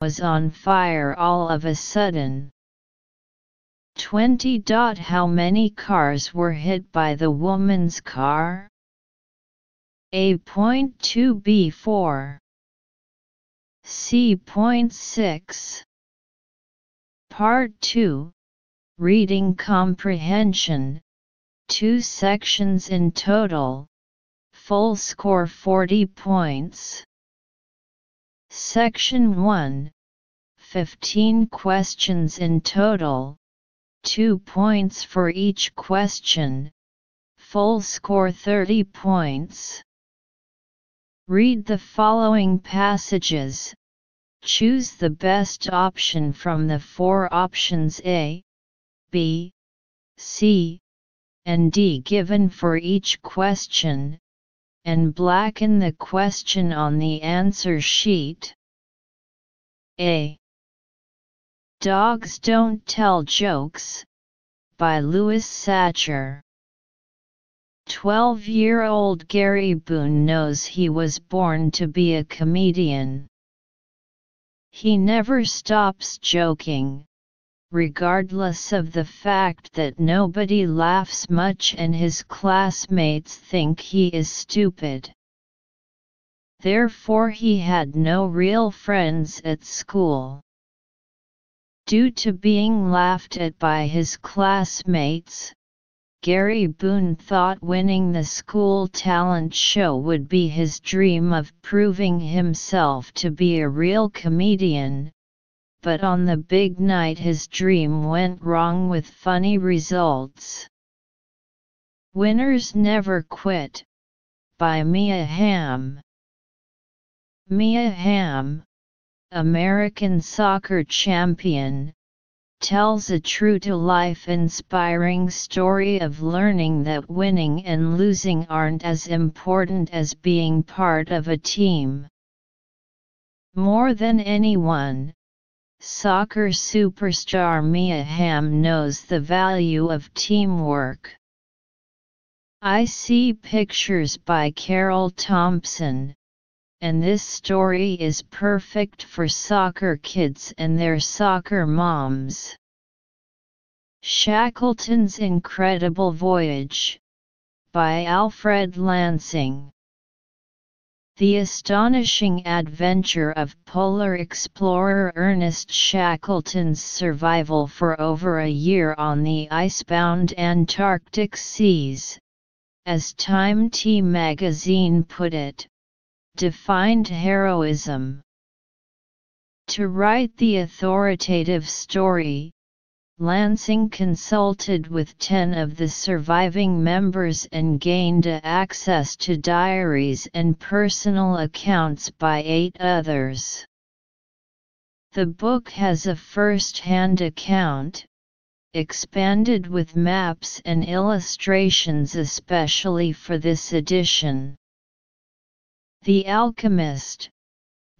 was on fire all of a sudden. 20. How many cars were hit by the woman's car? A.2 B4 C.6 Part 2 Reading Comprehension Two sections in total Full score 40 points Section 1 15 questions in total. 2 points for each question. Full score 30 points. Read the following passages. Choose the best option from the four options A, B, C, and D given for each question, and blacken the question on the answer sheet. A. Dogs Don't Tell Jokes, by Louis Sachar. 12-year-old Gary Boone knows he was born to be a comedian. He never stops joking, regardless of the fact that nobody laughs much and his classmates think he is stupid. Therefore he had no real friends at school. Due to being laughed at by his classmates, Gary Boone thought winning the school talent show would be his dream of proving himself to be a real comedian, but on the big night his dream went wrong with funny results. Winners Never Quit by Mia Hamm. Mia Hamm, American soccer champion, tells a true-to-life inspiring story of learning that winning and losing aren't as important as being part of a team. More than anyone, soccer superstar Mia Hamm knows the value of teamwork. I see pictures by Carol Thompson, and this story is perfect for soccer kids and their soccer moms. Shackleton's Incredible Voyage by Alfred Lansing The astonishing adventure of polar explorer Ernest Shackleton's survival for over a year on the icebound Antarctic seas, as Time T magazine put it, defined heroism. To write the authoritative story, Lansing consulted with 10 of the surviving members and gained access to diaries and personal accounts by eight others. The book has a first-hand account, expanded with maps and illustrations especially for this edition. The Alchemist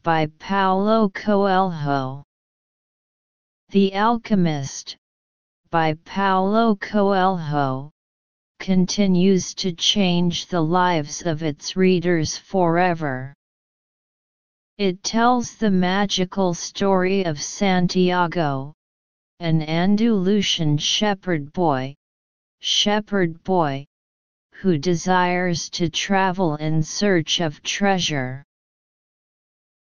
by Paulo Coelho The Alchemist by Paulo Coelho continues to change the lives of its readers forever. It tells the magical story of Santiago, an Andalusian shepherd boy, shepherd boy, who desires to travel in search of treasure.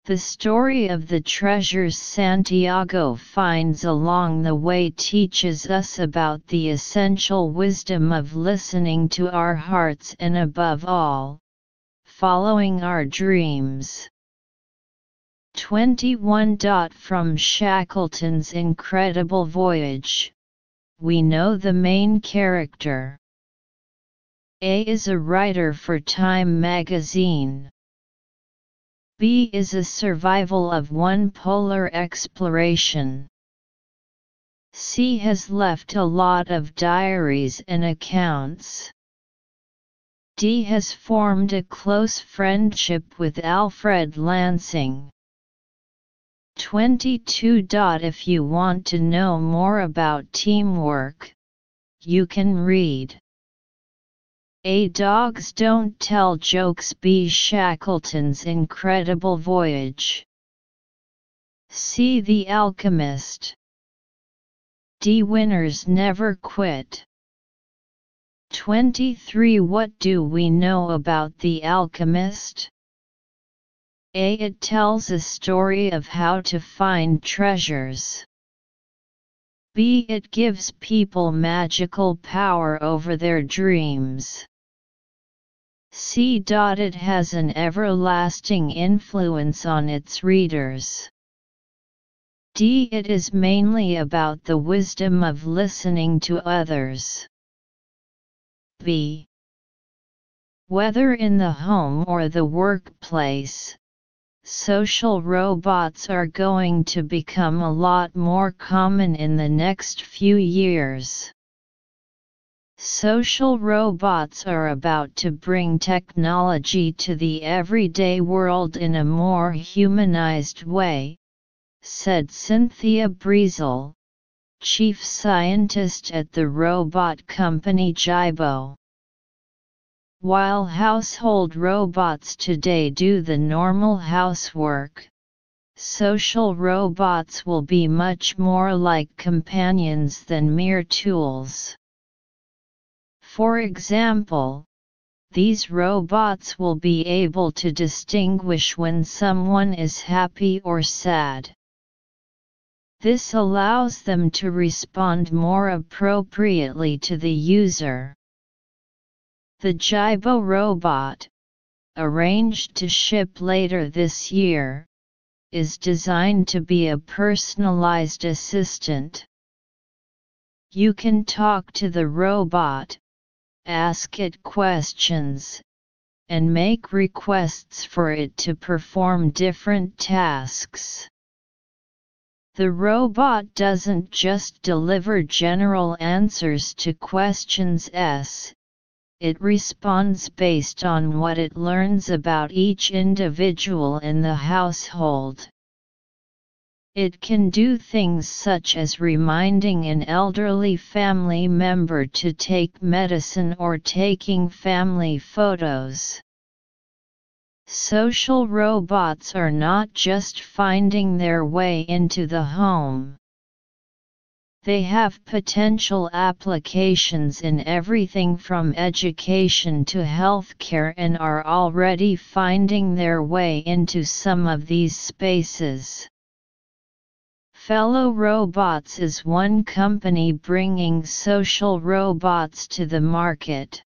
The story of the treasures Santiago finds along the way teaches us about the essential wisdom of listening to our hearts and above all, following our dreams. 21. From Shackleton's incredible voyage, we know the main character. A is a writer for Time magazine. B is a survival of one polar exploration. C has left a lot of diaries and accounts. D has formed a close friendship with Alfred Lansing. 22. If you want to know more about teamwork, you can read a Dogs Don't Tell Jokes B. Shackleton's Incredible Voyage. See The Alchemist. D. Winners never quit. 23 What do we know about The Alchemist? A. It tells a story of how to find treasures. B. It gives people magical power over their dreams. C. It has an everlasting influence on its readers. D. It is mainly about the wisdom of listening to others. B. Whether in the home or the workplace, social robots are going to become a lot more common in the next few years. Social robots are about to bring technology to the everyday world in a more humanized way, said Cynthia Breazeal, chief scientist at the robot company Jibo. While household robots today do the normal housework, social robots will be much more like companions than mere tools. For example, these robots will be able to distinguish when someone is happy or sad. This allows them to respond more appropriately to the user. The Jibo robot, arranged to ship later this year, is designed to be a personalized assistant. You can talk to the robot, ask it questions, and make requests for it to perform different tasks. The robot doesn't just deliver general answers to questions S, it responds based on what it learns about each individual in the household. It can do things such as reminding an elderly family member to take medicine or taking family photos. Social robots are not just finding their way into the home. They have potential applications in everything from education to healthcare and are already finding their way into some of these spaces. Fellow Robots is one company bringing social robots to the market.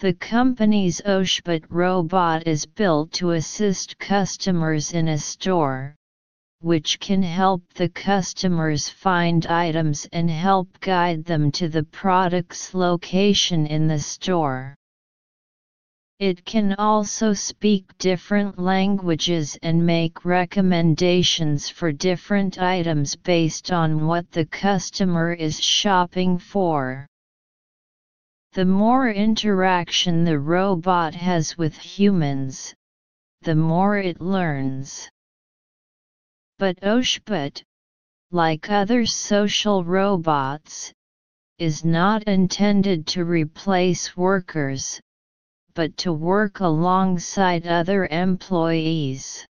The company's Oshbot robot is built to assist customers in a store, which can help the customers find items and help guide them to the product's location in the store. It can also speak different languages and make recommendations for different items based on what the customer is shopping for. The more interaction the robot has with humans, the more it learns. But Oshbot, like other social robots, is not intended to replace workers, but to work alongside other employees.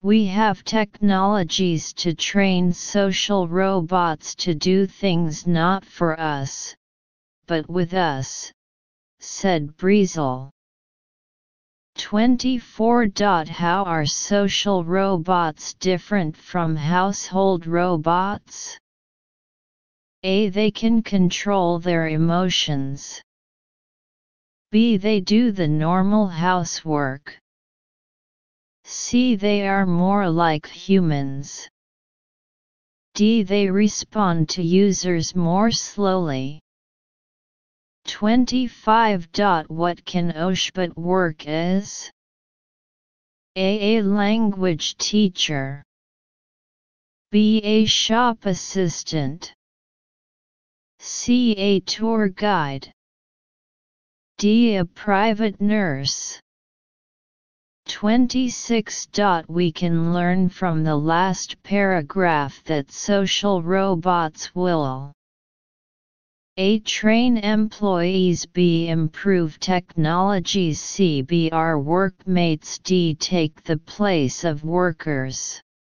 We have technologies to train social robots to do things not for us, but with us, said Breazeal. 24. How are social robots different from household robots? A. They can control their emotions. B. They do the normal housework. C. They are more like humans. D. They respond to users more slowly. 25. What can Oshbot work as? A. A language teacher. B. A shop assistant. C. A tour guide. D. A private nurse. 26. We can learn from the last paragraph that social robots will A. Train employees B. Improve technologies C. B. Our workmates D. Take the place of workers